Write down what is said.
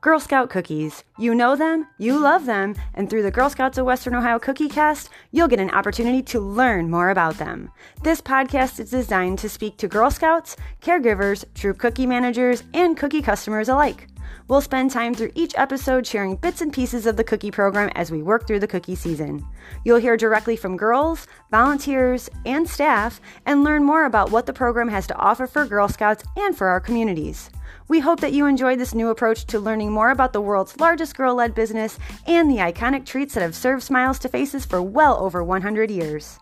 Girl Scout cookies. You know them, you love them, and through the Girl Scouts of Western Ohio Cookie Cast, you'll get an opportunity to learn more about them. This podcast is designed to speak to Girl Scouts, caregivers, troop cookie managers, and cookie customers alike. We'll spend time through each episode sharing bits and pieces of the cookie program as we work through the cookie season. You'll hear directly from girls, volunteers, and staff and learn more about what the program has to offer for Girl Scouts and for our communities. We hope that you enjoyed this new approach to learning more about the world's largest girl led business and the iconic treats that have served smiles to faces for well over 100 years.